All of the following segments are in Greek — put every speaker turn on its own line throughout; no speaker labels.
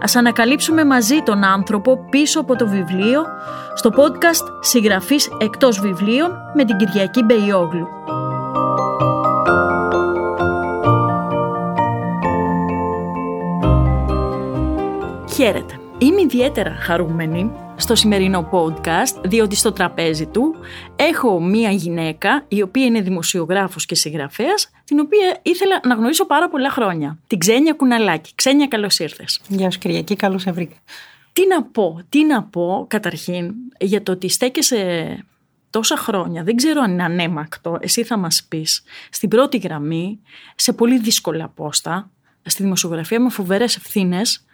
Ας ανακαλύψουμε μαζί τον άνθρωπο πίσω από το βιβλίο στο podcast «Συγγραφής εκτός βιβλίων» με την Κυριακή Μπεϊόγλου. Χαίρετε. Είμαι ιδιαίτερα χαρούμενη στο σημερινό podcast, διότι στο τραπέζι του έχω μία γυναίκα η οποία είναι δημοσιογράφος και συγγραφέας, την οποία ήθελα να γνωρίσω πάρα πολλά χρόνια. Την Ξένια Κουναλάκη. Ξένια, καλώς ήρθες.
Γεια σου Κυριακή, καλώς σε βρήκα.
Τι να πω, τι να πω καταρχήν για το ότι στέκεσαι τόσα χρόνια, δεν ξέρω αν είναι ανέμακτο, εσύ θα μας πεις, στην πρώτη γραμμή, σε πολύ δύσκολα πόστα, στη δημοσιογραφία με φοβερές ευθύνες,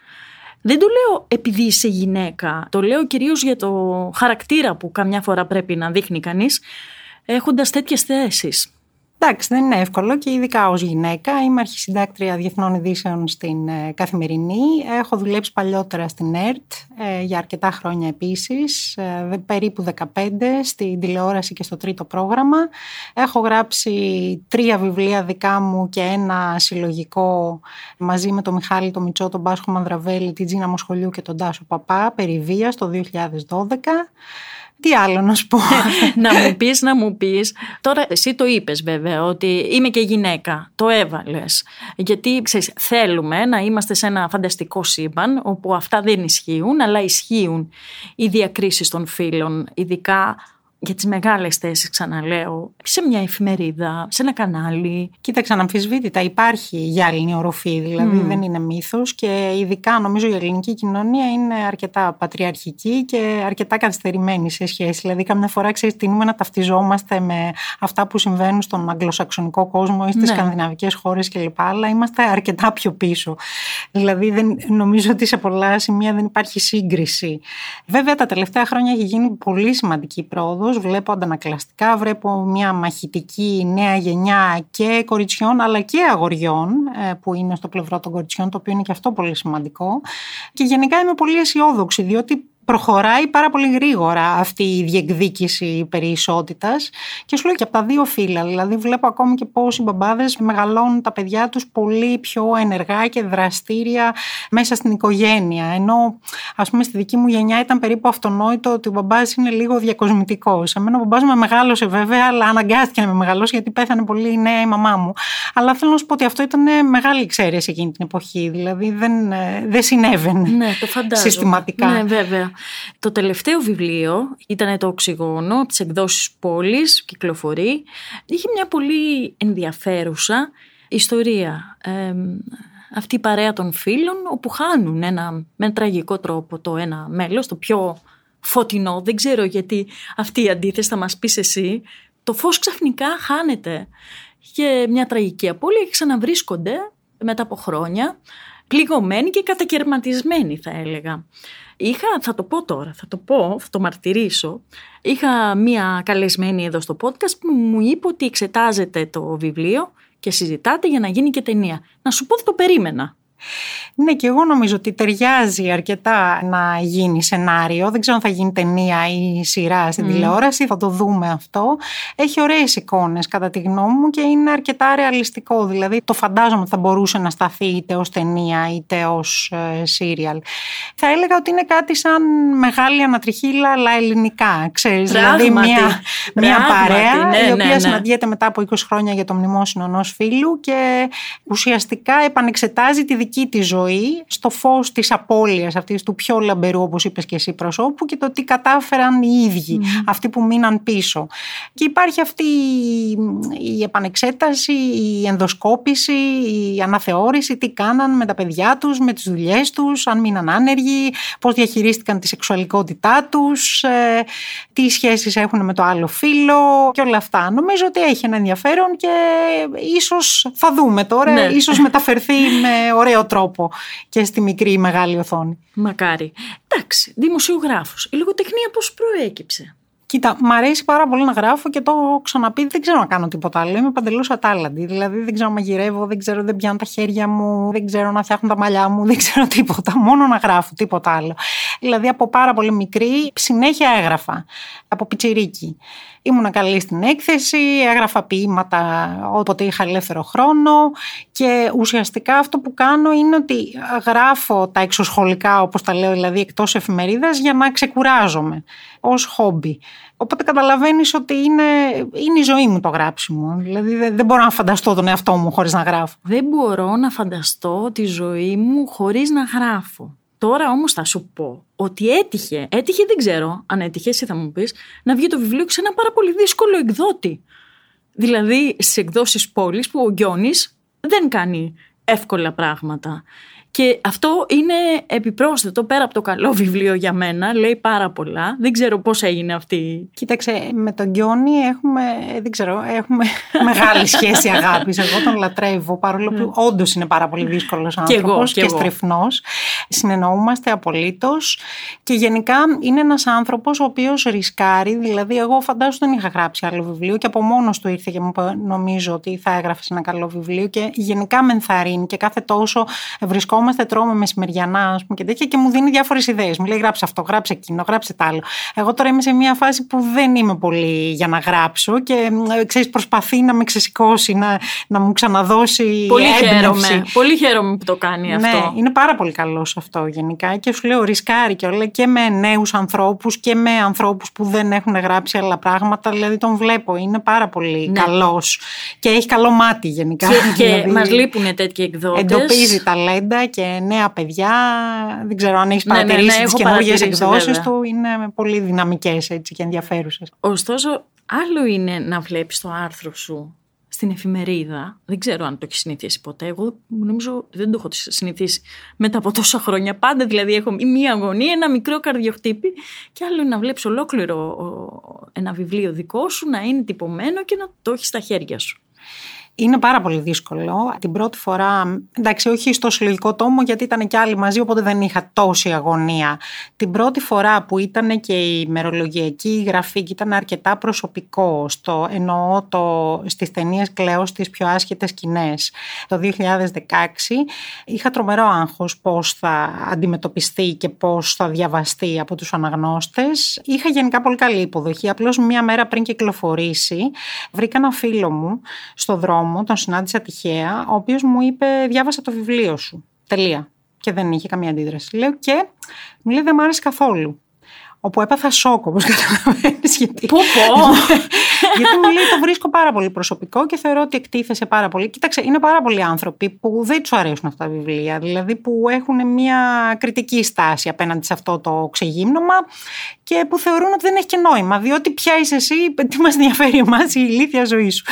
δεν το λέω επειδή είσαι γυναίκα, το λέω κυρίως για το χαρακτήρα που καμιά φορά πρέπει να δείχνει κανείς έχοντας τέτοιες θέσεις.
Εντάξει, δεν είναι εύκολο και ειδικά ως γυναίκα. Είμαι αρχισυντάκτρια διεθνών ειδήσεων στην ε, Καθημερινή. Έχω δουλέψει παλιότερα στην ΕΡΤ ε, για αρκετά χρόνια επίσης, ε, περίπου 15 στην τηλεόραση και στο τρίτο πρόγραμμα. Έχω γράψει τρία βιβλία δικά μου και ένα συλλογικό μαζί με τον Μιχάλη, τον Μιτσό, τον Πάσχο Μανδραβέλη, την Τζίνα Μοσχολιού και τον Τάσο Παπά, περί βίας, το 2012. Τι άλλο να σου πω;
να μου πεις, να μου πεις. Τώρα εσύ το είπες βέβαια ότι είμαι και γυναίκα. Το έβαλες. Γιατί ξέρεις, θέλουμε να είμαστε σε ένα φανταστικό σύμπαν όπου αυτά δεν ισχύουν αλλά ισχύουν οι διακρίσεις των φίλων ειδικά για τις μεγάλες θέσεις ξαναλέω σε μια εφημερίδα, σε ένα κανάλι.
Κοίταξε αναμφισβήτητα υπάρχει γυάλινη οροφή δηλαδή δεν είναι μύθος και ειδικά νομίζω η ελληνική κοινωνία είναι αρκετά πατριαρχική και αρκετά καθυστερημένη σε σχέση. Δηλαδή καμιά φορά ξέρεις τινούμε να ταυτιζόμαστε με αυτά που συμβαίνουν στον αγγλοσαξονικό κόσμο ή στις ναι. σκανδιναβικές χώρες κλπ. Αλλά είμαστε αρκετά πιο πίσω. Δηλαδή δεν, νομίζω ότι σε πολλά σημεία δεν υπάρχει σύγκριση. Βέβαια τα τελευταία χρόνια έχει γίνει πολύ σημαντική πρόοδος βλέπω αντανακλαστικά, βλέπω μια μαχητική νέα γενιά και κοριτσιών αλλά και αγοριών ε, που είναι στο πλευρό των κοριτσιών, το οποίο είναι και αυτό πολύ σημαντικό. Και γενικά είμαι πολύ αισιόδοξη, διότι προχωράει πάρα πολύ γρήγορα αυτή η διεκδίκηση περί ισότητας και σου λέω και από τα δύο φύλλα. Δηλαδή βλέπω ακόμη και πώς οι μπαμπάδες μεγαλώνουν τα παιδιά τους πολύ πιο ενεργά και δραστήρια μέσα στην οικογένεια. Ενώ ας πούμε στη δική μου γενιά ήταν περίπου αυτονόητο ότι ο μπαμπάς είναι λίγο διακοσμητικός. Εμένα ο μπαμπάς με μεγάλωσε βέβαια, αλλά αναγκάστηκε να με μεγαλώσει γιατί πέθανε πολύ νέα η μαμά μου. Αλλά θέλω να σου πω ότι αυτό ήταν μεγάλη εξαίρεση εκείνη την εποχή. Δηλαδή δεν, ε, δεν συνέβαινε
ναι, το
συστηματικά.
Ναι, βέβαια. Το τελευταίο βιβλίο ήταν το «Οξυγόνο» της εκδόσεις πόλης, κυκλοφορεί. Είχε μια πολύ ενδιαφέρουσα ιστορία. αυτή η παρέα των φίλων όπου χάνουν ένα, με ένα τραγικό τρόπο το ένα μέλος, το πιο φωτεινό. Δεν ξέρω γιατί αυτή η αντίθεση θα μας πεις εσύ. Το φως ξαφνικά χάνεται και μια τραγική απώλεια και ξαναβρίσκονται μετά από χρόνια πληγωμένοι και κατακαιρματισμένοι θα έλεγα. Είχα, θα το πω τώρα, θα το πω, θα το μαρτυρήσω. Είχα μία καλεσμένη εδώ στο podcast που μου είπε ότι εξετάζεται το βιβλίο και συζητάτε για να γίνει και ταινία. Να σου πω ότι το περίμενα.
Ναι, και εγώ νομίζω ότι ταιριάζει αρκετά να γίνει σενάριο. Δεν ξέρω αν θα γίνει ταινία ή σειρά στην τηλεόραση, θα το δούμε αυτό. Έχει ωραίες εικόνες, κατά τη γνώμη μου, και είναι αρκετά ρεαλιστικό. Δηλαδή, το φαντάζομαι ότι θα μπορούσε να σταθεί είτε ως ταινία είτε ως ε, σύριαλ. Θα έλεγα ότι είναι κάτι σαν μεγάλη ανατριχίλα, αλλά ελληνικά. Ξέρεις, δηλαδή, μια, μια παρέα ναι, η οποία ναι, ναι. συναντιέται μετά από 20 χρόνια για το μνημόσυνο ενός φίλου και ουσιαστικά επανεξετάζει τη δική τη ζωή στο φως της απώλειας αυτής του πιο λαμπερού όπως είπες και εσύ προσώπου και το τι κατάφεραν οι ίδιοι, αυτοί που μείναν πίσω. Και υπάρχει αυτή η επανεξέταση, η ενδοσκόπηση, η αναθεώρηση, τι κάναν με τα παιδιά τους, με τις δουλειές τους, αν μείναν άνεργοι, πώς διαχειρίστηκαν τη σεξουαλικότητά τους, ε, τι σχέσεις έχουν με το άλλο φίλο και όλα αυτά. Νομίζω ότι έχει ένα ενδιαφέρον και ίσως θα δούμε τώρα, ναι. ίσως μεταφερθεί με ωραίο τρόπο και στη μικρή ή μεγάλη οθόνη.
Μακάρι. Εντάξει, δημοσιογράφος. Η λογοτεχνία πώς προέκυψε;
Κοίτα, μ' αρέσει πάρα πολύ να γράφω και το έχω ξαναπεί. Δεν ξέρω να κάνω τίποτα άλλο. Είμαι παντελώς ατάλλαντη. Δηλαδή δεν ξέρω να μαγειρεύω, δεν ξέρω, δεν πιάνω τα χέρια μου, δεν ξέρω να φτιάχνω τα μαλλιά μου, δεν ξέρω τίποτα. Μόνο να γράφω, τίποτα άλλο. Δηλαδή από πάρα πολύ μικρή συνέχεια έγραφα. Από πιτσιρίκι. Ήμουν καλή στην έκθεση, έγραφα ποίηματα όποτε είχα ελεύθερο χρόνο και ουσιαστικά αυτό που κάνω είναι ότι γράφω τα εξωσχολικά όπως τα λέω δηλαδή εκτός εφημερίδας για να ξεκουράζομαι ως χόμπι. Οπότε καταλαβαίνεις ότι είναι, είναι η ζωή μου το γράψιμο. Δηλαδή δεν, μπορώ να φανταστώ τον εαυτό μου χωρίς να γράφω.
Δεν μπορώ να φανταστώ τη ζωή μου χωρίς να γράφω. Τώρα όμως θα σου πω ότι έτυχε, έτυχε δεν ξέρω αν έτυχε, εσύ θα μου πεις, να βγει το βιβλίο σε ένα πάρα πολύ δύσκολο εκδότη. Δηλαδή σε εκδόσεις πόλης που ο Γκιόνης δεν κάνει εύκολα πράγματα. Και αυτό είναι επιπρόσθετο πέρα από το καλό βιβλίο για μένα. Λέει πάρα πολλά. Δεν ξέρω πώς έγινε αυτή.
Κοίταξε, με τον Γκιόνι έχουμε, δεν ξέρω, έχουμε μεγάλη σχέση αγάπης. Εγώ τον λατρεύω, παρόλο που ναι. όντως είναι πάρα πολύ δύσκολος άνθρωπος και, και, και στριφνός. Συνεννοούμαστε απολύτως. Και γενικά είναι ένας άνθρωπος ο οποίος ρισκάρει. Δηλαδή, εγώ φαντάζομαι δεν είχα γράψει άλλο βιβλίο και από μόνος του ήρθε και μου είπε, νομίζω ότι θα έγραφες ένα καλό βιβλίο. Και γενικά με ενθαρρύνει και κάθε τόσο βρισκόμαστε καθόμαστε, τρώμε μεσημεριανά ας πούμε, και τέτοια και μου δίνει διάφορες ιδέες. Μου λέει γράψε αυτό, γράψε εκείνο, γράψε τ' άλλο. Εγώ τώρα είμαι σε μια φάση που δεν είμαι πολύ για να γράψω και ξέρεις, προσπαθεί να με ξεσηκώσει, να, να μου ξαναδώσει
πολύ έμπνευση. Χαίρομαι. Πολύ χαίρομαι που το κάνει
ναι,
αυτό.
Ναι, είναι πάρα πολύ καλός αυτό γενικά και σου λέω ρισκάρει και όλα και με νέους ανθρώπους και με ανθρώπους που δεν έχουν γράψει άλλα πράγματα. Δηλαδή τον βλέπω, είναι πάρα πολύ ναι. καλός και έχει καλό μάτι γενικά.
Και, και δηλαδή, μας λείπουν τέτοιοι εκδότες.
Εντοπίζει ταλέντα και νέα παιδιά. Δεν ξέρω αν έχεις παρατηρήσει ναι, ναι, ναι, τις καινούργιες εκδόσεις του. Είναι πολύ δυναμικές και ενδιαφέρουσες.
Ωστόσο, άλλο είναι να βλέπεις το άρθρο σου στην εφημερίδα. Δεν ξέρω αν το έχεις συνηθίσει ποτέ. Εγώ νομίζω δεν το έχω συνηθίσει μετά από τόσα χρόνια. Πάντα δηλαδή έχω μία αγωνία, ένα μικρό καρδιοχτύπη και άλλο είναι να βλέπεις ολόκληρο ένα βιβλίο δικό σου να είναι τυπωμένο και να το έχεις στα χέρια σου.
Είναι πάρα πολύ δύσκολο. Την πρώτη φορά, εντάξει, όχι στο συλλογικό τόμο, γιατί ήταν και άλλοι μαζί, οπότε δεν είχα τόση αγωνία. Την πρώτη φορά που ήταν και η μερολογιακή γραφή και ήταν αρκετά προσωπικό, στο, εννοώ το, στις ταινίες Κλέο στις πιο άσχετες σκηνές. το 2016, είχα τρομερό άγχος πώς θα αντιμετωπιστεί και πώς θα διαβαστεί από τους αναγνώστες. Είχα γενικά πολύ καλή υποδοχή, απλώς μία μέρα πριν κυκλοφορήσει, βρήκα ένα φίλο μου στο δρόμο μου, τον συνάντησα τυχαία, ο οποίος μου είπε: Διάβασα το βιβλίο σου. Τελεία. Και δεν είχε καμία αντίδραση. Λέω και μου λέει: Δεν μου άρεσε καθόλου. Όπου έπαθα σοκ, όπως καταλαβαίνεις. Γιατί...
Πού πω!
γιατί μου λέει: Το βρίσκω πάρα πολύ προσωπικό και θεωρώ ότι εκτίθεσε πάρα πολύ. Κοίταξε, είναι πάρα πολλοί άνθρωποι που δεν τους αρέσουν αυτά τα βιβλία. Δηλαδή που έχουν μια κριτική στάση απέναντι σε αυτό το ξεγύμνομα και που θεωρούν ότι δεν έχει και νόημα. Διότι πια είσαι εσύ, τι μας ενδιαφέρει εμάς η ηλίθια ζωή σου.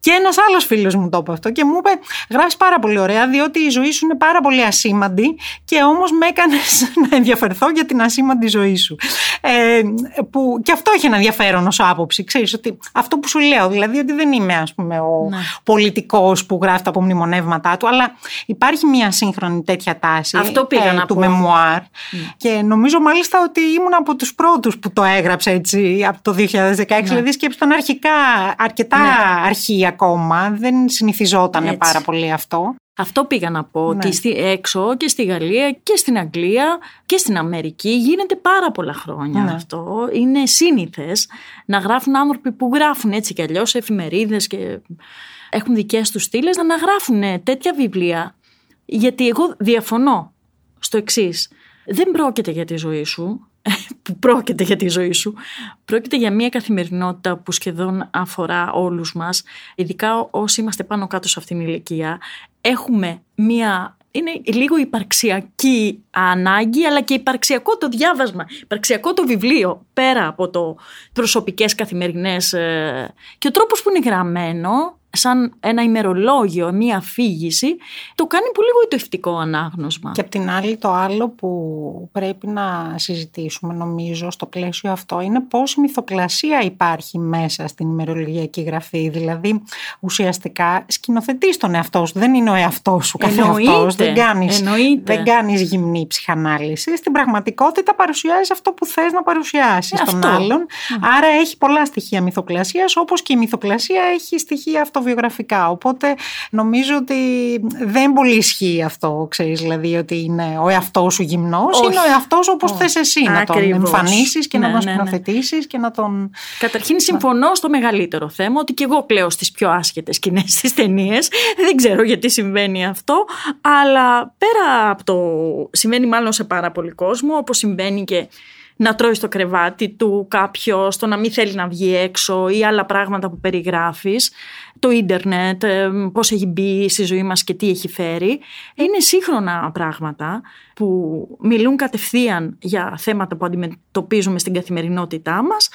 Και ένας άλλος φίλος μου το είπε αυτό και μου είπε: Γράφεις πάρα πολύ ωραία, διότι η ζωή σου είναι πάρα πολύ ασήμαντη και όμως με έκανες να ενδιαφερθώ για την ασήμαντη ζωή σου. Ε, που, και αυτό έχει ένα ενδιαφέρον ως άποψη. Ξέρεις, ότι αυτό που σου λέω, δηλαδή ότι δεν είμαι ας πούμε, ο ναι. πολιτικός που γράφει τα απομνημονεύματά του, αλλά υπάρχει μια σύγχρονη τέτοια τάση
αυτό πήγα ε, να
του πω. μεμουάρ. Ναι. Και νομίζω μάλιστα ότι ήμουν από τους πρώτους που το έγραψε έτσι από το 2016. Ναι. Δηλαδή σκέψτε αρχικά αρκετά ναι. αρχή ακόμα. Δεν συνηθιζόταν πάρα πολύ αυτό.
Αυτό πήγα να πω, ναι. ότι έξω και στη Γαλλία και στην Αγγλία και στην Αμερική γίνεται πάρα πολλά χρόνια ναι. αυτό. Είναι σύνηθες να γράφουν άνθρωποι που γράφουν έτσι κι αλλιώς εφημερίδες και έχουν δικές τους στήλες να γράφουν τέτοια βιβλία. Γιατί εγώ διαφωνώ στο εξής. Δεν πρόκειται για τη ζωή σου, που πρόκειται για τη ζωή σου. Πρόκειται για μια καθημερινότητα που σχεδόν αφορά όλους μας, ειδικά όσοι είμαστε πάνω κάτω σε αυτήν την ηλικία. Έχουμε μια είναι λίγο υπαρξιακή ανάγκη, αλλά και υπαρξιακό το διάβασμα, υπαρξιακό το βιβλίο, πέρα από το προσωπικές καθημερινές. Ε, και ο τρόπος που είναι γραμμένο σαν ένα ημερολόγιο, μία αφήγηση, το κάνει πολύ γοητευτικό ανάγνωσμα.
Και απ' την άλλη το άλλο που πρέπει να συζητήσουμε νομίζω στο πλαίσιο αυτό είναι πώς η μυθοπλασία υπάρχει μέσα στην ημερολογιακή γραφή. Δηλαδή ουσιαστικά σκηνοθετείς τον εαυτό σου, δεν είναι ο εαυτός σου καθεαυτός, δεν κάνεις, δεν κάνεις γυμνή ψυχανάλυση. Στην πραγματικότητα παρουσιάζεις αυτό που θες να παρουσιάσεις στον άλλον. Άρα έχει πολλά στοιχεία μυθοπλασίας όπως και η μυθοπλασία έχει στοιχεία αυτοβιογραφικά. Οπότε νομίζω ότι δεν πολύ ισχύει αυτό, ξέρεις, δηλαδή ότι είναι ο εαυτός σου γυμνός, είναι ο εαυτός όπως θε θες εσύ να τον εμφανίσεις και να τον ναι, ναι, ναι. και να τον...
Καταρχήν συμφωνώ στο μεγαλύτερο θέμα ότι και εγώ κλαίω στις πιο άσχετες σκηνές στις ταινίες. Δεν ξέρω γιατί συμβαίνει αυτό, αλλά πέρα από το... συμβαίνει μάλλον σε πάρα πολύ κόσμο, όπως συμβαίνει και να τρώεις στο κρεβάτι του κάποιο, το να μην θέλει να βγει έξω ή άλλα πράγματα που περιγράφεις, το ίντερνετ, ε, πώς έχει μπει στη ζωή μας και τι έχει φέρει. Είναι σύγχρονα πράγματα που μιλούν κατευθείαν για θέματα που αντιμετωπίζουμε στην καθημερινότητά μας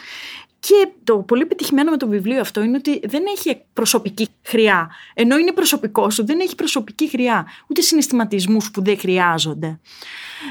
και το πολύ πετυχημένο με το βιβλίο αυτό είναι ότι δεν έχει προσωπική χρειά. Ενώ είναι προσωπικό σου, δεν έχει προσωπική χρειά. Ούτε συναισθηματισμούς που δεν χρειάζονται.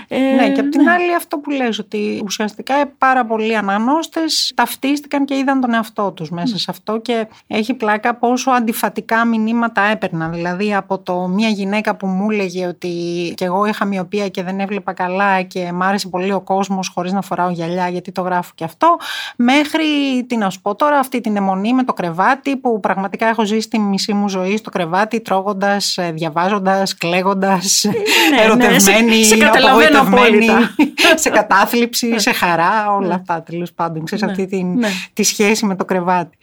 Ε, ναι, και απ' την ναι. άλλη αυτό που λες ότι ουσιαστικά πάρα πολλοί αναγνώστες ταυτίστηκαν και είδαν τον εαυτό τους μέσα σε αυτό και έχει πλάκα πόσο αντιφατικά μηνύματα έπαιρναν. Δηλαδή από το μία γυναίκα που μου έλεγε ότι και εγώ είχα μοιοπία και δεν έβλεπα καλά και μ' άρεσε πολύ ο κόσμος χωρίς να φοράω γυαλιά γιατί το γράφω και αυτό, μέχρι τι να σου πω τώρα αυτή την αιμονή με το κρεβάτι που πραγματικά έχω ζήσει τη μισή μου ζωή στο κρεβάτι τρώγοντας, ε, διαβάζοντας, κλαίγοντας, ναι, ναι ερωτευμένη, ναι, σε, σε σε κατάθλιψη, σε χαρά, όλα ναι. αυτά τέλος πάντων. Ξέρεις ναι, αυτή την, ναι. τη σχέση με το κρεβάτι.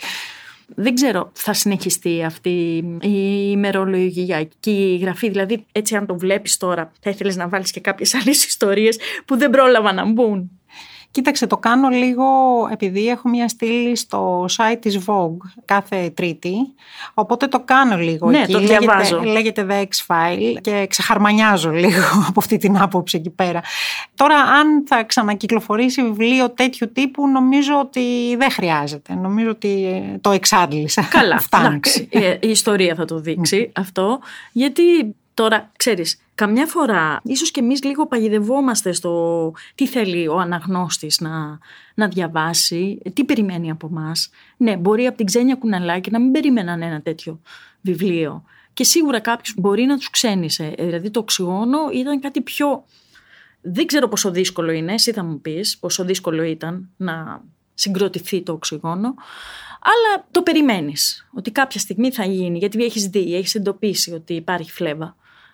Δεν ξέρω, θα συνεχιστεί αυτή η ημερολογιακή γραφή. Δηλαδή, έτσι, αν το βλέπεις τώρα, θα ήθελες να βάλεις και κάποιες άλλες ιστορίες που δεν πρόλαβαν να μπουν.
Κοίταξε, το κάνω λίγο επειδή έχω μια στήλη στο site της Vogue κάθε τρίτη, οπότε το κάνω λίγο
ναι,
εκεί.
το διαβάζω.
Λέγεται, λέγεται The X-File και ξεχαρμανιάζω λίγο από αυτή την άποψη εκεί πέρα. Τώρα, αν θα ξανακυκλοφορήσει βιβλίο τέτοιου τύπου, νομίζω ότι δεν χρειάζεται. Νομίζω ότι το εξάντλησα.
Καλά, εντάξει. Ε, η ιστορία θα το δείξει αυτό, γιατί τώρα, ξέρεις, καμιά φορά ίσως και εμείς λίγο παγιδευόμαστε στο τι θέλει ο αναγνώστης να, να διαβάσει, τι περιμένει από μας. Ναι, μπορεί από την ξένια κουναλάκη να μην περίμεναν ένα τέτοιο βιβλίο. Και σίγουρα κάποιος μπορεί να τους ξένησε. Δηλαδή το οξυγόνο ήταν κάτι πιο... Δεν ξέρω πόσο δύσκολο είναι, εσύ θα μου πεις πόσο δύσκολο ήταν να συγκροτηθεί το οξυγόνο, αλλά το περιμένεις ότι κάποια στιγμή θα γίνει, γιατί έχεις δει, έχεις εντοπίσει ότι υπάρχει φλέβα.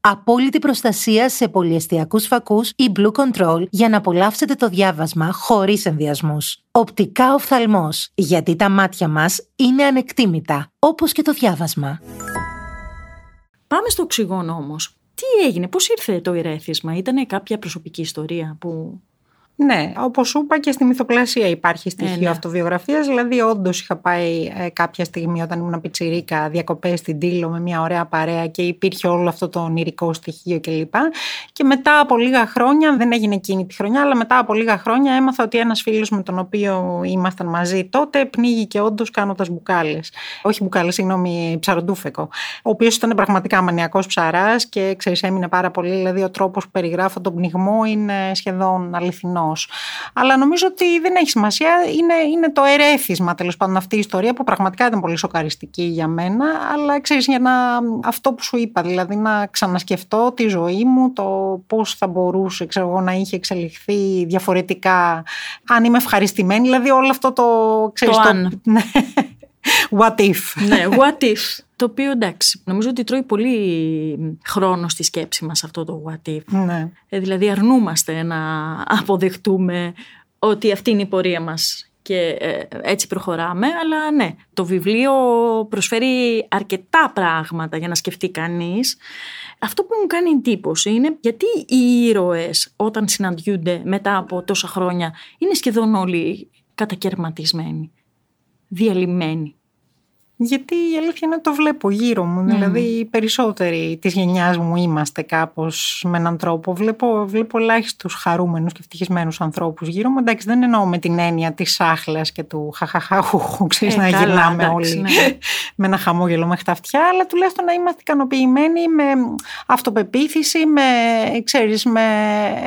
απόλυτη προστασία σε πολυεστιακούς φακούς ή Blue Control για να απολαύσετε το διάβασμα χωρίς ενδιασμούς. Οπτικά οφθαλμός, γιατί τα μάτια μας είναι ανεκτήμητα, όπως και το διάβασμα.
Πάμε στο οξυγόνο όμως. Τι έγινε, πώς ήρθε το ηρέθισμα, ήταν κάποια προσωπική ιστορία που
ναι, όπως σου είπα και στη μυθοπλασία υπάρχει στοιχείο ε, ναι. αυτοβιογραφίας. Δηλαδή, όντως είχα πάει ε, κάποια στιγμή όταν ήμουν πιτσιρίκα διακοπές στην Τήλο με μια ωραία παρέα και υπήρχε όλο αυτό το ονειρικό στοιχείο κλπ. Και μετά από λίγα χρόνια, δεν έγινε εκείνη τη χρονιά, αλλά μετά από λίγα χρόνια έμαθα ότι ένας φίλος με τον οποίο ήμασταν μαζί τότε πνίγηκε όντως κάνοντας μπουκάλες. Όχι μπουκάλες, συγγνώμη, ψαροντούφεκο. Ο οποίος ήταν πραγματικά μανιακός ψαράς και ξέρεις, έμεινε πάρα πολύ. Δηλαδή, ο τρόπος που περιγράφω τον πνιγμό είναι σχεδόν αληθινός. Αλλά νομίζω ότι δεν έχει σημασία. Είναι, είναι το ερέθισμα τέλος πάντων αυτή η ιστορία που πραγματικά ήταν πολύ σοκαριστική για μένα. Αλλά ξέρεις, για να. αυτό που σου είπα, δηλαδή να ξανασκεφτώ τη ζωή μου, το πώς θα μπορούσε ξέρω εγώ, να είχε εξελιχθεί διαφορετικά, αν είμαι ευχαριστημένη. Δηλαδή όλο αυτό το.
Ξέρεις, το, το αν.
Ναι. What if.
ναι, what if. Το οποίο εντάξει, νομίζω ότι τρώει πολύ χρόνο στη σκέψη μας αυτό το what if.
Ναι.
Ε, δηλαδή αρνούμαστε να αποδεχτούμε ότι αυτή είναι η πορεία μας και ε, έτσι προχωράμε. Αλλά ναι, το βιβλίο προσφέρει αρκετά πράγματα για να σκεφτεί κανείς. Αυτό που μου κάνει εντύπωση είναι γιατί οι ήρωες όταν συναντιούνται μετά από τόσα χρόνια είναι σχεδόν όλοι κατακαιρματισμένοι, διαλυμένοι.
Γιατί η αλήθεια είναι ότι το βλέπω γύρω μου. Ναι. Δηλαδή, οι περισσότεροι της γενιάς μου είμαστε κάπως με έναν τρόπο. Βλέπω, βλέπω ελάχιστους χαρούμενους και ευτυχισμένους ανθρώπους γύρω μου. Εντάξει, δεν εννοώ με την έννοια της άχλα και του χαχαχάχου, ξέρεις, ε, να καλά, γυρνάμε όλοι ναι. με ένα χαμόγελο μέχρι τα αυτιά, αλλά τουλάχιστον να είμαστε ικανοποιημένοι με αυτοπεποίθηση, με, ξέρεις, με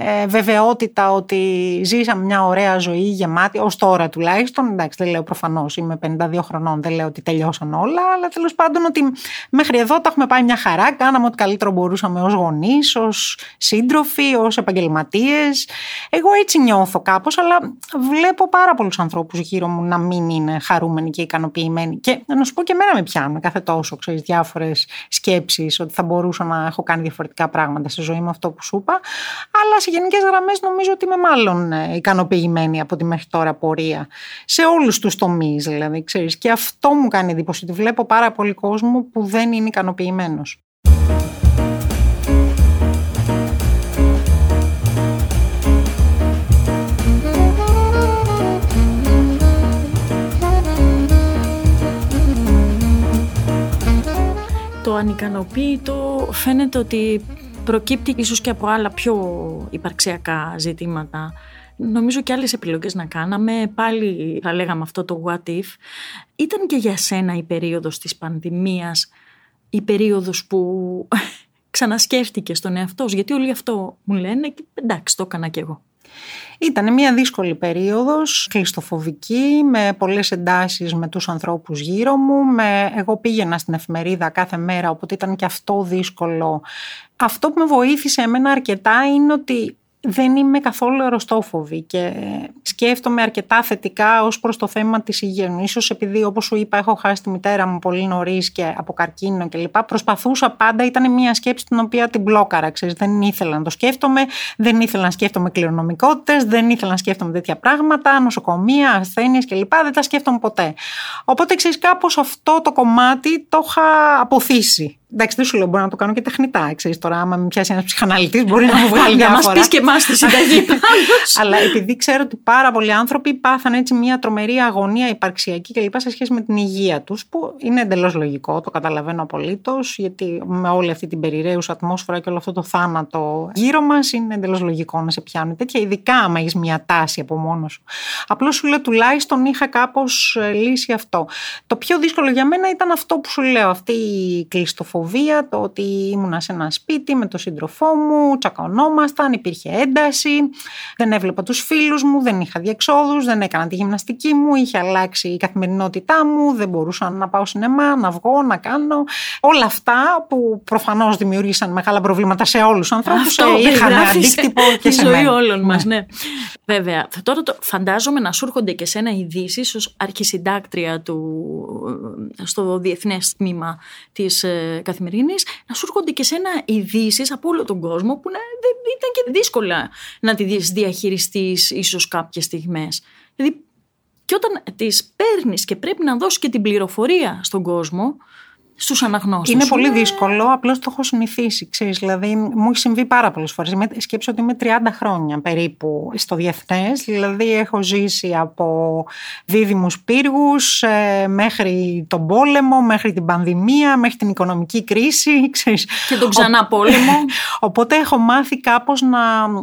ε, βεβαιότητα ότι ζήσαμε μια ωραία ζωή γεμάτη, ως τώρα τουλάχιστον. Εντάξει, δεν λέω προφανώς, είμαι 52 χρονών, δεν λέω ότι τελειώσαμε όλα, αλλά τέλος πάντων ότι μέχρι εδώ τα έχουμε πάει μια χαρά. Κάναμε ό,τι καλύτερο μπορούσαμε ως γονείς, ως σύντροφοι, ως επαγγελματίες. Εγώ έτσι νιώθω κάπως, αλλά βλέπω πάρα πολλούς ανθρώπους γύρω μου να μην είναι χαρούμενοι και ικανοποιημένοι. Και να σου πω και εμένα με πιάνουν κάθε τόσο, ξέρεις, διάφορες σκέψεις ότι θα μπορούσα να έχω κάνει διαφορετικά πράγματα στη ζωή μου, αυτό που σου είπα. Αλλά σε γενικές γραμμές νομίζω ότι είμαι μάλλον ε, ικανοποιημένη από τη μέχρι τώρα πορεία. Σε όλους τους τομείς, δηλαδή, ξέρεις. Και αυτό μου κάνει εντύπωση ότι βλέπω πάρα πολύ κόσμο που δεν είναι ικανοποιημένος.
Το ανικανοποίητο φαίνεται ότι προκύπτει ίσως και από άλλα πιο υπαρξιακά ζητήματα νομίζω και άλλες επιλογές να κάναμε. Πάλι θα λέγαμε αυτό το what if. Ήταν και για σένα η περίοδος της πανδημίας, η περίοδος που ξανασκέφτηκες τον εαυτό γιατί όλοι αυτό μου λένε και εντάξει το έκανα κι εγώ.
Ήταν μια δύσκολη περίοδος, κλειστοφοβική, με πολλές εντάσεις με τους ανθρώπους γύρω μου. Με... Εγώ πήγαινα στην εφημερίδα κάθε μέρα, οπότε ήταν και αυτό δύσκολο. Αυτό που με βοήθησε εμένα αρκετά είναι ότι δεν είμαι καθόλου αεροστόφοβη και σκέφτομαι αρκετά θετικά ως προς το θέμα της υγείας μου. Ίσως επειδή όπως σου είπα έχω χάσει τη μητέρα μου πολύ νωρίς και από καρκίνο κλπ. Προσπαθούσα πάντα, ήταν μια σκέψη την οποία την μπλόκαρα. Ξέρεις. Δεν ήθελα να το σκέφτομαι, δεν ήθελα να σκέφτομαι κληρονομικότητες, δεν ήθελα να σκέφτομαι τέτοια πράγματα, νοσοκομεία, ασθένειες κλπ. Δεν τα σκέφτομαι ποτέ. Οπότε ξέρεις κάπως αυτό το κομμάτι το είχα αποθήσει Εντάξει, δεν σου λέω, μπορώ να το κάνω και τεχνητά. Ξέρεις, τώρα, άμα με πιάσει ένας ψυχαναλυτής, μπορεί να μου βγάλει
διάφορα. Να μας πεις και εμάς τη συνταγή
Αλλά επειδή ξέρω ότι πάρα πολλοί άνθρωποι πάθαν έτσι μια τρομερή αγωνία υπαρξιακή κλπ. σε σχέση με την υγεία τους, που είναι εντελώς λογικό, το καταλαβαίνω απολύτως, γιατί με όλη αυτή την περιραίουσα ατμόσφαιρα και όλο αυτό το θάνατο γύρω μας, είναι εντελώς λογικό να σε πιάνουν τέτοια, ειδικά άμα έχεις μια τάση από μόνος σου. Απλώς σου λέω τουλάχιστον είχα κάπως ε, λύσει αυτό. Το πιο δύσκολο για μένα ήταν αυτό που σου λέω, αυτή η κλειστοφοβία το ότι ήμουνα σε ένα σπίτι με τον σύντροφό μου, τσακωνόμασταν, υπήρχε ένταση, δεν έβλεπα τους φίλους μου, δεν είχα διεξόδους, δεν έκανα τη γυμναστική μου, είχε αλλάξει η καθημερινότητά μου, δεν μπορούσα να πάω σινεμά, να βγω, να κάνω. Όλα αυτά που προφανώς δημιούργησαν μεγάλα προβλήματα σε όλους τους ανθρώπους
Αυτό, ε, είχαν αντίκτυπο και σε ζωή όλων μας, ναι. ναι. Βέβαια, τώρα το φαντάζομαι να σου έρχονται και σε ένα ειδήσεις ως αρχισυντάκτρια του, στο διεθνές τμήμα της ε, καθημερινής, να σου έρχονται και σε ένα ειδήσεις από όλο τον κόσμο που να, δεν, ήταν και δύσκολα να τη διαχειριστείς ίσως κάποιες στιγμές. Δηλαδή, και όταν τις παίρνεις και πρέπει να δώσεις και την πληροφορία στον κόσμο, στους αναγνώστε.
Είναι πολύ δύσκολο, απλώς το έχω συνηθίσει. Ξέρεις, δηλαδή, μου έχει συμβεί πάρα πολλές φορές. Σκέψω ότι είμαι 30 χρόνια περίπου στο διεθνές. Δηλαδή, έχω ζήσει από δίδυμους πύργους ε, μέχρι τον πόλεμο, μέχρι την πανδημία, μέχρι την οικονομική κρίση. Ξέρεις.
Και τον ξανά πόλεμο.
Οπότε έχω μάθει κάπως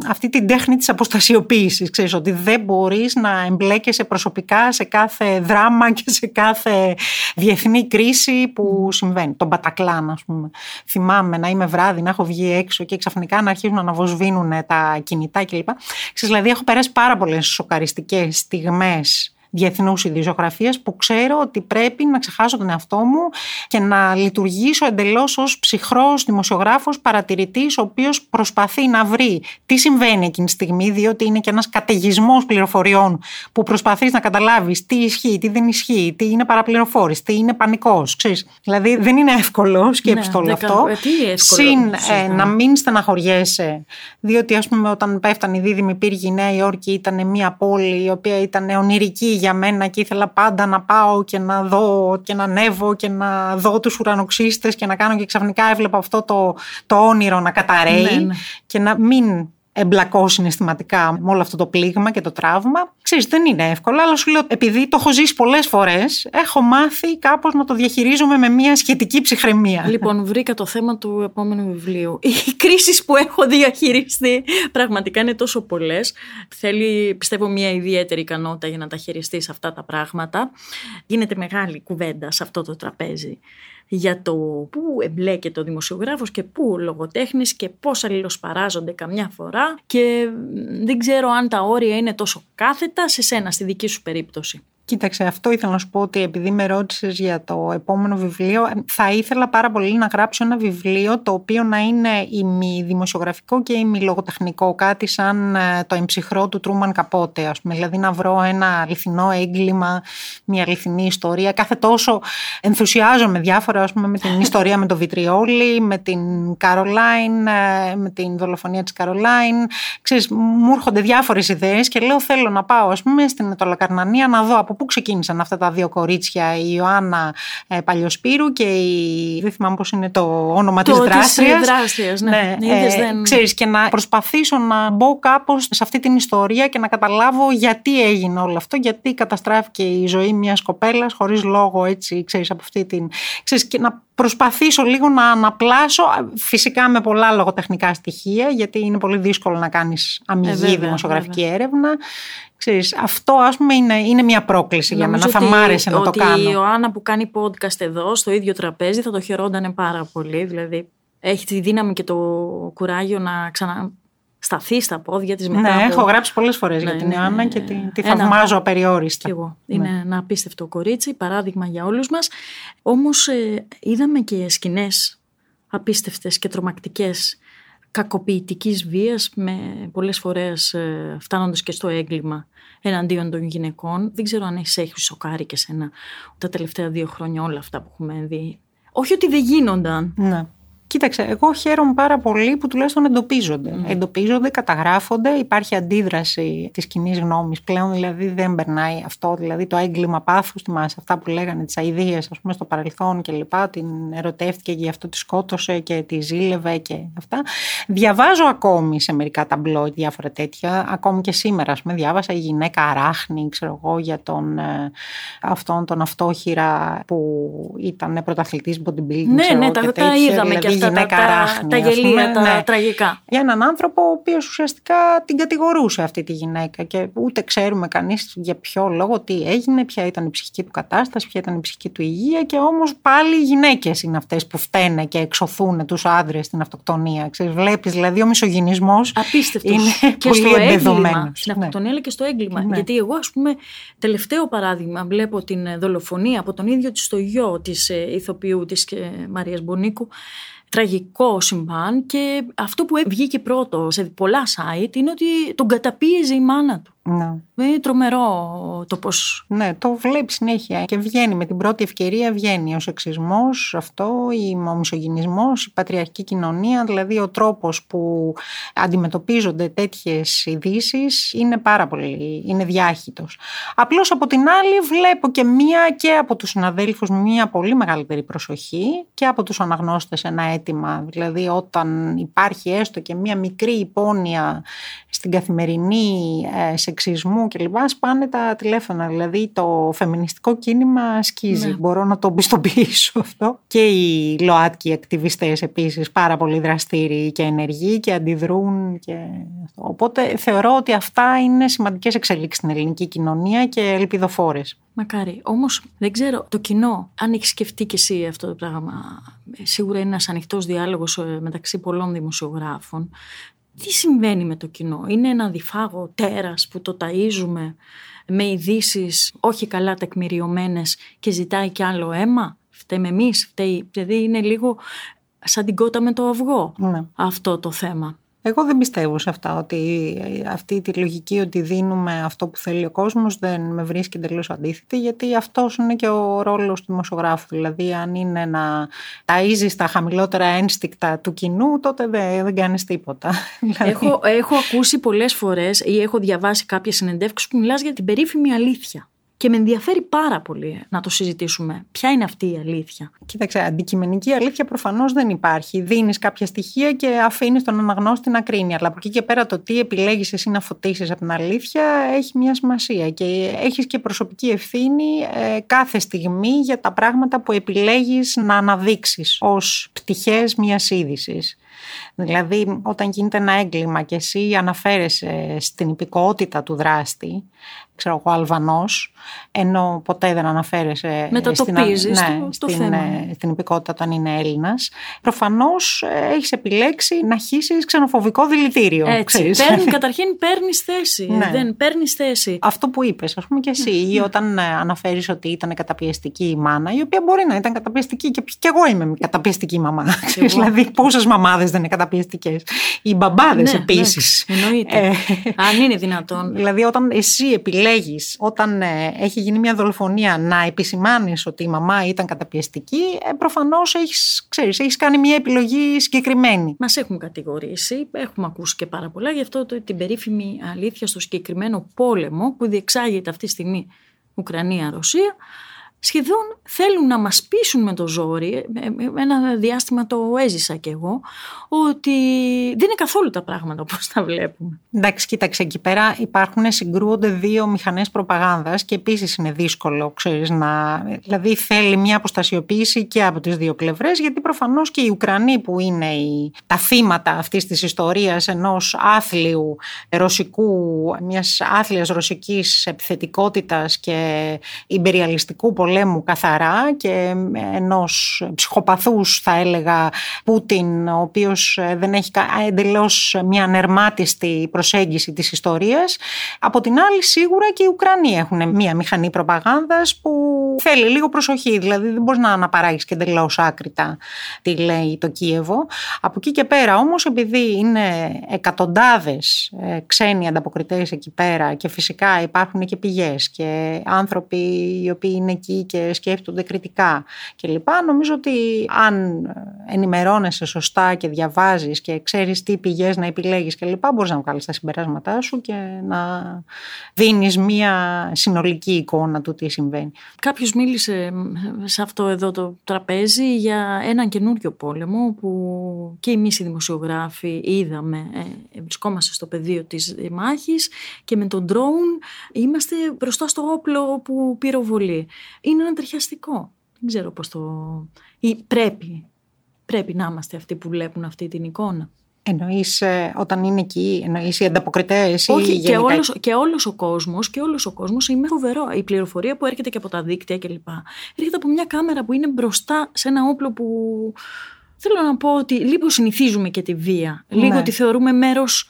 αυτή την τέχνη της αποστασιοποίησης. Ξέρεις, ότι δεν μπορείς να εμπλέκεσαι προσωπικά σε κάθε δράμα και σε κάθε διεθνή κρίση που συμβαίνει. Τον Πατακλάν, ας πούμε. Θυμάμαι να είμαι βράδυ, να έχω βγει έξω και ξαφνικά να αρχίζουν να αναβοσβήνουν τα κινητά κλπ. δηλαδή, έχω περάσει πάρα πολλές σοκαριστικές στιγμές διεθνούς ιδιζωγραφία που ξέρω ότι πρέπει να ξεχάσω τον εαυτό μου και να λειτουργήσω εντελώς ως ψυχρός δημοσιογράφος παρατηρητής, ο οποίος προσπαθεί να βρει τι συμβαίνει εκείνη τη στιγμή, διότι είναι και ένας καταιγισμός πληροφοριών που προσπαθείς να καταλάβεις τι ισχύει, τι δεν ισχύει, τι είναι παραπληροφόρηση, τι είναι πανικός. Δηλαδή δεν είναι εύκολο, σκέψη ναι, το όλο αυτό.
Ε,
Συν ε, να μην στεναχωριέσαι, διότι ας πούμε όταν πέφτανε οι δίδυμοι πύργοι η Νέα Υόρκη ήταν μια πόλη η οποία ήταν ονειρική για μένα και ήθελα πάντα να πάω και να δω και να ανέβω και να δω τους ουρανοξύστες και να κάνω και ξαφνικά έβλεπα αυτό το, το όνειρο να καταραίει ναι, ναι. και να μην εμπλακώ συναισθηματικά με όλο αυτό το πλήγμα και το τραύμα. Ξέρεις, δεν είναι εύκολο, αλλά σου λέω, επειδή το έχω ζήσει πολλές φορές, έχω μάθει κάπως να το διαχειρίζομαι με μια σχετική ψυχραιμία.
Λοιπόν, βρήκα το θέμα του επόμενου βιβλίου. Οι κρίσεις που έχω διαχειριστεί πραγματικά είναι τόσο πολλές. Θέλει, πιστεύω, μια ιδιαίτερη ικανότητα για να τα χειριστείς αυτά τα πράγματα. Γίνεται μεγάλη κουβέντα σε αυτό το τραπέζι για το πού εμπλέκεται ο δημοσιογράφος και πού ο λογοτέχνης και πώς αλληλοσπαράζονται καμιά φορά και δεν ξέρω αν τα όρια είναι τόσο κάθετα σε σένα, στη δική σου περίπτωση.
Κοίταξε, αυτό ήθελα να σου πω ότι επειδή με ρώτησες για το επόμενο βιβλίο, θα ήθελα πάρα πολύ να γράψω ένα βιβλίο το οποίο να είναι ημι-δημοσιογραφικό και ημι-λογοτεχνικό. Κάτι σαν ε, το εμψυχρό του Τρούμαν Καπότε, ας πούμε. Δηλαδή να βρω ένα αληθινό έγκλημα, μια αληθινή ιστορία. Κάθε τόσο ενθουσιάζομαι διάφορα, ας πούμε, με την ιστορία με το Βιτριόλι, με την Καρολάιν, ε, με την δολοφονία της Καρολάιν. Ξέρεις, μου έρχονται διάφορες ιδέες και λέω θέλω να πάω, ας πούμε, στην Ετωλακαρνανία να δω από πού ξεκίνησαν αυτά τα δύο κορίτσια, η Ιωάννα ε, Παλιοσπύρου και η. Δεν θυμάμαι πώς είναι το όνομα της δράστριας.
ναι. ναι ε, δεν...
Ξέρεις, και να προσπαθήσω να μπω κάπως σε αυτή την ιστορία και να καταλάβω γιατί έγινε όλο αυτό, γιατί καταστράφηκε η ζωή μιας κοπέλας χωρίς λόγο, έτσι, ξέρεις, από αυτή την. Ξέρεις, και να προσπαθήσω λίγο να αναπλάσω, φυσικά με πολλά λογοτεχνικά στοιχεία, γιατί είναι πολύ δύσκολο να κάνεις αμυγή ε, δημοσιογραφική έρευνα. Ξέρεις, αυτό ας πούμε είναι, είναι μια πρόκληση για μένα, θα μ' άρεσε να το κάνω.
η Ιωάννα που κάνει podcast εδώ, στο ίδιο τραπέζι, θα το χαιρόντανε πάρα πολύ, δηλαδή έχει τη δύναμη και το κουράγιο να ξανα σταθεί στα πόδια της μετά.
Ναι, έχω γράψει πολλές φορές για ναι, την Ιωάννα και τη, τη θαυμάζω απεριόριστα.
Και εγώ. Είναι ναι. ένα απίστευτο κορίτσι, παράδειγμα για όλους μας. Όμως ε, είδαμε και σκηνές απίστευτες και τρομακτικές κακοποιητικής βίας με πολλές φορές ε, φτάνοντας και στο έγκλημα εναντίον των γυναικών. Δεν ξέρω αν έχει έχει σοκάρει και σένα τα τελευταία δύο χρόνια όλα αυτά που έχουμε δει. Όχι ότι δεν γίνονταν.
Ναι. Κοίταξε, εγώ χαίρομαι πάρα πολύ που τουλάχιστον εντοπίζονται. Mm. Εντοπίζονται, καταγράφονται, υπάρχει αντίδραση της κοινής γνώμης πλέον, δηλαδή δεν περνάει αυτό, δηλαδή το έγκλημα πάθους, θυμάσαι αυτά που λέγανε τις αειδίε, ας πούμε, στο παρελθόν κλπ. Την ερωτεύτηκε και γι' αυτό τη σκότωσε και τη ζήλευε και αυτά. Διαβάζω ακόμη σε μερικά ταμπλό διάφορα τέτοια. Ακόμη και σήμερα, ας πούμε, διάβασα η γυναίκα αράχνη, ξέρω εγώ, για τον, ε, αυτόν τον αυτόχειρα που ήταν πρωταθλητής bodybuilding.
Ναι, ναι, τα, τα είδαμε δηλαδή, και γυναίκα τα, ράχνη. Τα γελία, τα ναι. τραγικά.
Για έναν άνθρωπο ο οποίος ουσιαστικά την κατηγορούσε αυτή τη γυναίκα και ούτε ξέρουμε κανείς για ποιο λόγο, τι έγινε, ποια ήταν η ψυχική του κατάσταση, ποια ήταν η ψυχική του υγεία και όμως πάλι οι γυναίκες είναι αυτές που φταίνε και εξωθούν τους άντρες στην αυτοκτονία. Βλέπεις δηλαδή ο μισογυνισμός.
Απίστευτος.
Είναι και πολύ εμπεδομένο.
Στην ναι. αυτοκτονία αλλά και στο έγκλημα. Ναι. Γιατί εγώ, ας πούμε, τελευταίο παράδειγμα, βλέπω την δολοφονία από τον ίδιο της το γιο της ε, ηθοποιού της ε, Μαρίας Μπονίκου τραγικό συμβάν και αυτό που βγήκε πρώτος σε πολλά site είναι ότι τον καταπίεζε η μάνα του.
Ναι.
Είναι τρομερό το πώς...
Ναι, το βλέπεις συνέχεια και βγαίνει με την πρώτη ευκαιρία βγαίνει ο σεξισμός, αυτό, ο μισογυνισμός, η πατριαρχική κοινωνία, δηλαδή ο τρόπος που αντιμετωπίζονται τέτοιες ειδήσεις είναι πάρα πολύ, είναι διάχυτος. Απλώς από την άλλη βλέπω και μία και από τους συναδέλφους μία πολύ μεγαλύτερη προσοχή και από τους αναγνώστες ένα αίτημα, δηλαδή όταν υπάρχει έστω και μία μικρή υπόνοια στην καθημερινή ε, σεξισμού κλπ. σπάνε τα τηλέφωνα. Δηλαδή το φεμινιστικό κίνημα σκίζει. Ναι. Μπορώ να το πιστοποιήσω αυτό. Και οι ΛΟΑΤΚΙ ακτιβιστές επίσης πάρα πολύ δραστήριοι και ενεργοί και αντιδρούν. Και... Οπότε θεωρώ ότι αυτά είναι σημαντικές εξελίξεις στην ελληνική κοινωνία και ελπιδοφόρες.
Μακάρι. Όμως δεν ξέρω το κοινό, αν έχεις σκεφτεί και εσύ αυτό το πράγμα. Σίγουρα είναι ένας ανοιχτός διάλογος ε, μεταξύ πολλών δημοσιογράφων τι συμβαίνει με το κοινό; Είναι ένα διφάγο τέρας που το ταΐζουμε με ειδήσεις όχι καλά τεκμηριωμένες και ζητάει κι άλλο αίμα; Φταίμε εμείς, φταίει, δηλαδή είναι λίγο σαν την κότα με το αυγό ναι. αυτό το θέμα.
Εγώ δεν πιστεύω σε αυτά ότι αυτή τη λογική ότι δίνουμε αυτό που θέλει ο κόσμος δεν με βρίσκει εντελώς αντίθετη γιατί αυτός είναι και ο ρόλος του δημοσιογράφου. Δηλαδή αν είναι να ταΐζεις τα χαμηλότερα ένστικτα του κοινού τότε δεν, δεν κάνεις τίποτα.
Δηλαδή- έχω, έχω ακούσει πολλές φορές ή έχω διαβάσει κάποιες συνεντεύξεις που μιλάς για την περίφημη αλήθεια. Και με ενδιαφέρει πάρα πολύ να το συζητήσουμε. Ποια είναι αυτή η αλήθεια.
Κοίταξε, αντικειμενική αλήθεια προφανώς δεν υπάρχει. Δίνεις κάποια στοιχεία και αφήνεις τον αναγνώστη να κρίνει. Αλλά από εκεί και πέρα το τι επιλέγεις εσύ να φωτίσεις από την αλήθεια έχει μια σημασία. Και έχεις και προσωπική ευθύνη ε, κάθε στιγμή για τα πράγματα που επιλέγεις να αναδείξεις ως πτυχές μιας είδησης. Δηλαδή, όταν γίνεται ένα έγκλημα και εσύ αναφέρεσαι στην υπηκότητα του δράστη, ξέρω εγώ, Αλβανός, ενώ ποτέ δεν αναφέρεσαι
στην, ναι, στο,
στην,
θέμα.
στην υπηκότητα όταν είναι Έλληνας, προφανώς ε, έχεις επιλέξει να χύσεις ξενοφοβικό δηλητήριο.
Έτσι, παίρνει, καταρχήν παίρνεις θέση, ναι. δεν παίρνεις θέση.
Αυτό που είπες, ας πούμε και εσύ, ή ναι. όταν ε, αναφέρεις ότι ήταν καταπιεστική η μάνα, η οποία μπορεί να ήταν καταπιεστική και, και εγώ είμαι καταπιεστική μαμά. δηλαδή, πόσες μαμάδες δεν είναι καταπιεστικές. Οι μπαμπάδες ναι, επίσης.
Ναι, εννοείται. Ε, Αν είναι δυνατόν.
Δηλαδή, όταν εσύ επιλέγεις όταν ε, έχει γίνει μια δολοφονία να επισημάνεις ότι η μαμά ήταν καταπιεστική, ε, προφανώς έχεις έχεις κάνει μια επιλογή συγκεκριμένη.
Μας έχουν κατηγορήσει, έχουμε ακούσει και πάρα πολλά γι' αυτό την περίφημη αλήθεια στο συγκεκριμένο πόλεμο που διεξάγεται αυτή τη στιγμή Ουκρανία-Ρωσία σχεδόν θέλουν να μας πείσουν με το ζόρι, ε, ένα διάστημα το έζησα κι εγώ, ότι δεν είναι καθόλου τα πράγματα όπως τα βλέπουμε.
Εντάξει, κοίταξε, εκεί πέρα υπάρχουν, συγκρούονται δύο μηχανές προπαγάνδας και επίσης είναι δύσκολο, ξέρεις, να... Δηλαδή θέλει μια αποστασιοποίηση και από τις δύο πλευρές, γιατί προφανώς και οι Ουκρανοί που είναι οι... τα θύματα αυτής της ιστορίας ενός άθλιου ρωσικού, μιας άθλιας ρωσικής επιθετικότητας και υπεριαλιστικού πολέμου πολέμου καθαρά και ενός ψυχοπαθούς θα έλεγα Πούτιν ο οποίος ε, δεν έχει εντελώς μια ανερμάτιστη προσέγγιση της ιστορίας. Από την άλλη σίγουρα και οι Ουκρανοί έχουν μια μηχανή προπαγάνδας που θέλει λίγο προσοχή, δηλαδή δεν μπορείς να αναπαράγεις και εντελώς άκρητα τι λέει το Κίεβο. Από εκεί και πέρα όμως επειδή είναι εκατοντάδες ε, ξένοι ανταποκριτές εκεί πέρα και φυσικά υπάρχουν και πηγές και άνθρωποι οι οποίοι είναι εκεί και σκέφτονται κριτικά κλπ. Νομίζω ότι αν ενημερώνεσαι σωστά και διαβάζεις και ξέρεις τι πηγές να επιλέγεις κλπ. μπορείς να βγάλεις τα συμπεράσματά σου και να δίνεις μία συνολική εικόνα του τι συμβαίνει.
Κάποιος μίλησε σε αυτό εδώ το τραπέζι για έναν καινούριο πόλεμο που και εμείς οι δημοσιογράφοι είδαμε, ε, βρισκόμαστε στο πεδίο της μάχης και με τον drone είμαστε μπροστά στο όπλο που πυροβολεί είναι ένα τριχιαστικό. Δεν ξέρω πώς το... Ή πρέπει, πρέπει να είμαστε αυτοί που βλέπουν αυτή την εικόνα.
Εννοείς ε, όταν είναι εκεί, εννοείς οι ανταποκριτές
Όχι, και, όλος, και όλος ο κόσμος, και όλος ο κόσμος είναι φοβερό. Η πληροφορία που έρχεται και από τα δίκτυα κλπ. Έρχεται από μια κάμερα που είναι μπροστά σε ένα όπλο που... Θέλω να πω ότι λίγο συνηθίζουμε και τη βία. Λίγο ναι. τη θεωρούμε μέρος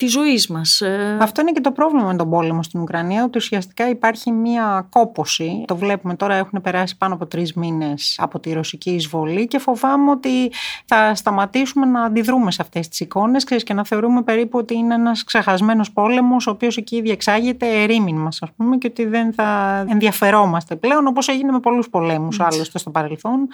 τη ζωής μας.
Ε. Αυτό είναι και το πρόβλημα με τον πόλεμο στην Ουκρανία, ότι ουσιαστικά υπάρχει μία κόποση. Το βλέπουμε τώρα, έχουν περάσει πάνω από τρεις μήνες από τη ρωσική εισβολή και φοβάμαι ότι θα σταματήσουμε να αντιδρούμε σε αυτές τις εικόνες και να θεωρούμε περίπου ότι είναι ένας ξεχασμένος πόλεμος, ο οποίος εκεί διεξάγεται ερήμην μας, ας πούμε, και ότι δεν θα ενδιαφερόμαστε πλέον, όπως έγινε με πολλούς πολέμους άλλωστε στο παρελθόν.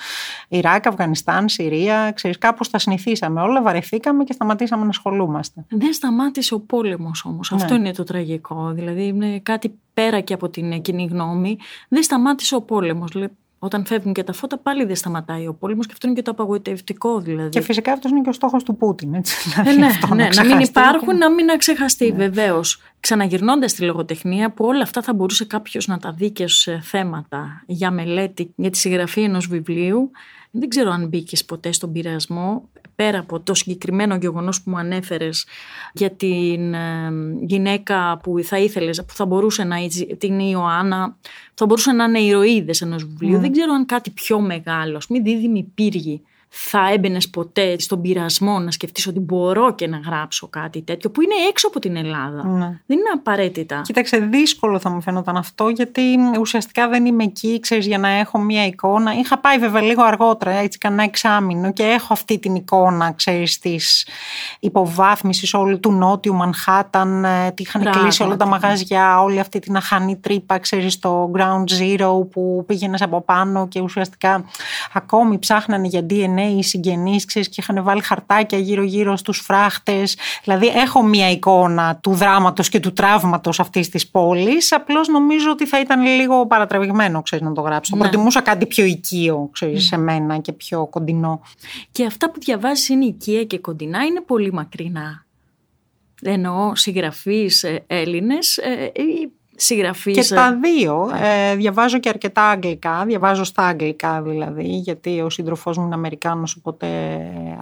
Ιράκ, Αφγανιστάν, Συρία, ξέρεις, κάπως τα συνηθίσαμε όλα, βαρεθήκαμε και σταματήσαμε να ασχολούμαστε.
Δεν σταμάτησε σταμάτησε ο πόλεμος όμως. Ναι. Αυτό είναι το τραγικό. Δηλαδή είναι κάτι πέρα και από την κοινή γνώμη. Δεν σταμάτησε ο πόλεμος. Όταν φεύγουν και τα φώτα, πάλι δεν σταματάει ο πόλεμος και αυτό είναι και το απογοητευτικό δηλαδή.
Και φυσικά αυτός είναι και ο στόχος του Πούτιν. Έτσι,
ε, ναι, ναι, να, μην υπάρχουν, να μην ξεχαστεί, ναι. βεβαίως. Ξαναγυρνώντας τη λογοτεχνία, που όλα αυτά θα μπορούσε κάποιος να τα δει και ως θέματα για μελέτη, για τη συγγραφή ενός βιβλίου. Δεν ξέρω αν μπήκες ποτέ στον πειρασμό πέρα από το συγκεκριμένο γεγονός που μου ανέφερες για την ε, γυναίκα που θα ήθελες, που θα μπορούσε να την Ιωάννα, θα μπορούσε να είναι ηρωίδες ενός βιβλίου. Mm. Δεν ξέρω αν κάτι πιο μεγάλο, μη δίδυμη πύργη θα έμπαινες ποτέ στον πειρασμό να σκεφτείς ότι μπορώ και να γράψω κάτι τέτοιο που είναι έξω από την Ελλάδα; Ναι. Δεν είναι απαραίτητα.
Κοίταξε, δύσκολο θα μου φαίνονταν αυτό, γιατί ουσιαστικά δεν είμαι εκεί, ξέρεις, για να έχω μία εικόνα. Είχα πάει βέβαια λίγο αργότερα, έτσι, κανένα εξάμεινο και έχω αυτή την εικόνα, ξέρεις, της υποβάθμισης όλου του νότιου Μανχάταν. Ε, τι είχαν Πράγματι. κλείσει όλα τα μαγαζιά, όλη αυτή την αχανή τρύπα, ξέρεις, στο ground zero που πήγαινες από πάνω και ουσιαστικά ακόμη ψάχνανε για DNA νέοι συγγενείς ξέρεις, και είχαν βάλει χαρτάκια γύρω-γύρω στους φράχτες. Δηλαδή έχω μια εικόνα του δράματος και του τραύματος αυτής της πόλης. Απλώς νομίζω ότι θα ήταν λίγο παρατραβηγμένο ξέρεις, να το γράψω. Ναι. Προτιμούσα κάτι πιο οικείο ξέρεις, σε μένα και πιο κοντινό.
Και αυτά που διαβάζεις είναι οικεία και κοντινά είναι πολύ μακρινά. Εννοώ συγγραφείς ε, Έλληνες ε, ή συγγραφείς.
Και τα δύο. Ε, διαβάζω και αρκετά αγγλικά. Διαβάζω στα αγγλικά δηλαδή, γιατί ο σύντροφός μου είναι Αμερικάνος, οπότε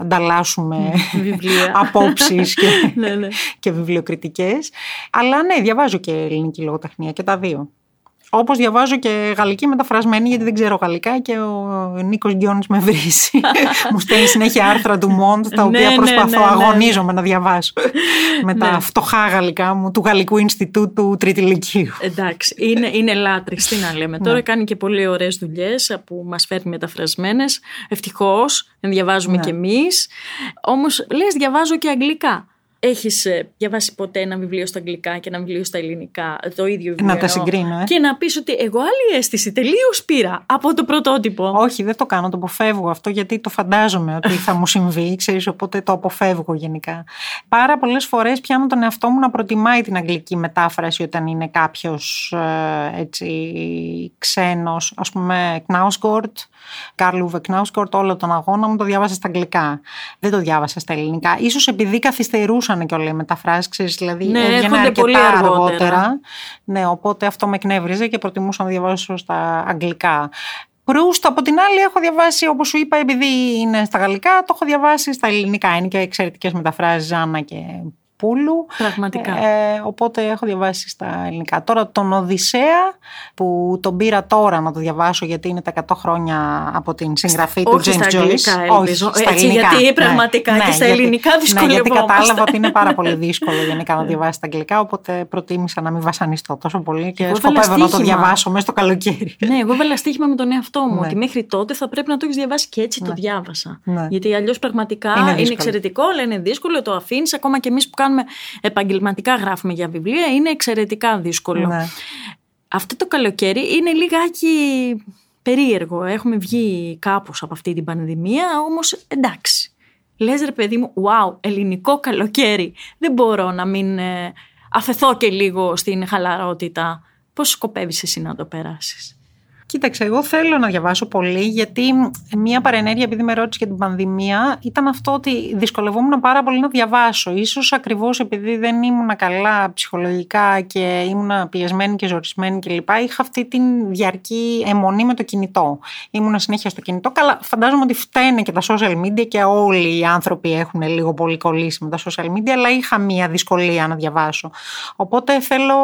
ανταλλάσσουμε απόψεις και, ναι, ναι. και βιβλιοκριτικές. Αλλά ναι, διαβάζω και ελληνική λογοτεχνία και τα δύο. Όπως διαβάζω και γαλλική μεταφρασμένη, γιατί δεν ξέρω γαλλικά και ο Νίκος Γκιόνη με βρίσει. Μου στέλνει συνέχεια άρθρα του Μοντ, τα οποία ναι, προσπαθώ, ναι, ναι, αγωνίζομαι να διαβάσω. με τα φτωχά γαλλικά μου του Γαλλικού Ινστιτούτου Τρίτη Λυκείου.
Εντάξει, είναι, είναι λάτρης, τι να λέμε. Τώρα κάνει και πολύ ωραίες δουλειές που μας φέρνει μεταφρασμένες. Ευτυχώς, διαβάζουμε κι εμείς. Όμως λες, διαβάζω και αγγλικά. Έχεις ε, διαβάσει ποτέ ένα βιβλίο στα αγγλικά και ένα βιβλίο στα ελληνικά, το ίδιο βιβλίο.
Να τα συγκρίνω, ε.
Και να πεις ότι εγώ άλλη αίσθηση τελείως πήρα από το πρωτότυπο.
Όχι, δεν το κάνω, το αποφεύγω αυτό γιατί το φαντάζομαι ότι θα μου συμβεί, ξέρεις, οπότε το αποφεύγω γενικά. Πάρα πολλές φορές πιάνω τον εαυτό μου να προτιμάει την αγγλική μετάφραση όταν είναι κάποιος ε, έτσι ξένος. Α πούμε, Κνάουσκορτ, Κάρλου Βεκνάουσκορτ, όλο τον αγώνα μου το διάβασα στα αγγλικά. Δεν το διάβασα στα ελληνικά. σω επειδή καθυστερούσαν και όλα οι μεταφράσεις, δηλαδή
ναι, έβγαινε αρκετά πολύ αργότερα. αργότερα.
Ναι, οπότε αυτό με εκνεύριζε και προτιμούσα να διαβάσω στα αγγλικά. Προύστ, από την άλλη, έχω διαβάσει, όπως σου είπα, επειδή είναι στα γαλλικά, το έχω διαβάσει στα ελληνικά. Είναι και εξαιρετικές μεταφράσεις, Ζάνα και Πούλου.
Πραγματικά.
Ε, οπότε έχω διαβάσει στα ελληνικά. Τώρα τον Οδυσσέα που τον πήρα τώρα να το διαβάσω γιατί είναι τα 100 χρόνια από την συγγραφή του James Joyce.
Όχι, στα Έτσι, ελληνικά. Γιατί πραγματικά ναι, και στα ελληνικά δυσκολεύομαι.
Ναι, γιατί κατάλαβα ότι είναι πάρα πολύ δύσκολο γενικά να διαβάσεις στα αγγλικά, οπότε προτίμησα να μην βασανιστώ τόσο πολύ και εγώ σκοπεύω να το διαβάσω μέσα στο καλοκαίρι.
Ναι, εγώ έβαλα στοίχημα με τον εαυτό μου ναι. ότι μέχρι τότε θα πρέπει να το έχεις διαβάσει και έτσι το ναι. διάβασα. Ναι. Γιατί αλλιώς πραγματικά είναι εξαιρετικό, αλλά είναι δύσκολο, το αφήνεις ακόμα και εμείς που κάνουμε επαγγελματικά γράφουμε για βιβλία, είναι εξαιρετικά δύσκολο. Ναι. Αυτό το καλοκαίρι είναι λιγάκι περίεργο. Έχουμε βγει κάπως από αυτή την πανδημία, όμως εντάξει. Λες ρε παιδί μου, wow, ελληνικό καλοκαίρι. Δεν μπορώ να μην ε, αφαιθώ και λίγο στην χαλαρότητα. Πώς σκοπεύεις εσύ να το περάσεις;
Κοίταξε, εγώ θέλω να διαβάσω πολύ, γιατί μία παρενέργεια, επειδή με ρώτησε για την πανδημία, ήταν αυτό ότι δυσκολευόμουν πάρα πολύ να διαβάσω. Ίσως ακριβώς επειδή δεν ήμουν καλά ψυχολογικά και ήμουν πιεσμένη και ζορισμένη κλπ. Είχα αυτή την διαρκή αιμονή με το κινητό. Ήμουν συνέχεια στο κινητό. Καλά, φαντάζομαι ότι φταίνε και τα social media και όλοι οι άνθρωποι έχουν λίγο πολύ κολλήσει με τα social media, αλλά είχα μία δυσκολία να διαβάσω. Οπότε θέλω,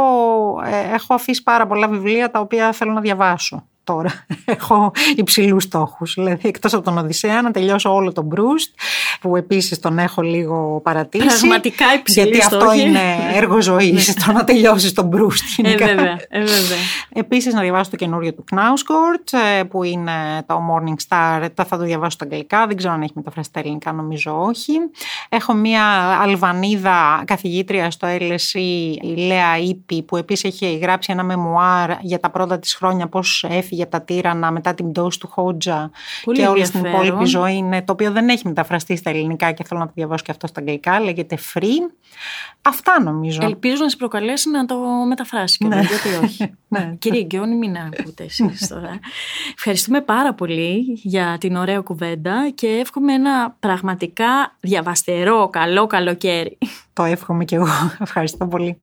ε, έχω αφήσει πάρα πολλά βιβλία τα οποία θέλω να διαβάσω τώρα. Έχω υψηλούς στόχους. Δηλαδή, εκτός από τον Οδυσσέα, να τελειώσω όλο τον Μπρούστ, που επίσης τον έχω λίγο παρατήσει.
Πραγματικά υψηλή
Γιατί αυτό είναι έργο ζωής, ναι. το να τελειώσεις τον Μπρούστ.
Ε, βέβαια. Ε, βέβαια.
Επίσης, να διαβάσω το καινούριο του Κνάουσκορτ, ε, που είναι το Morning Star. Θα το διαβάσω στα αγγλικά. Δεν ξέρω αν έχει μεταφραστεί στα ελληνικά, νομίζω όχι. Έχω μία Αλβανίδα καθηγήτρια στο LSE, η Λέα Ήπη, που επίσης έχει γράψει ένα μεμουάρ για τα πρώτα της χρόνια, πώς έφυγε για τα τύρανα μετά την πτώση του Χότζα και όλη την υπόλοιπη ζωή είναι το οποίο δεν έχει μεταφραστεί στα ελληνικά και θέλω να το διαβάσω και αυτό στα αγγλικά, λέγεται Free. Αυτά νομίζω.
Ελπίζω να σε προκαλέσει να το μεταφράσεις και ναι. γιατί όχι. ναι. Κύριε Γκιόνι, μην ακούτε εσείς τώρα. Ευχαριστούμε πάρα πολύ για την ωραία κουβέντα και εύχομαι ένα πραγματικά διαβαστερό, καλό καλοκαίρι.
Το εύχομαι και εγώ. Ευχαριστώ πολύ.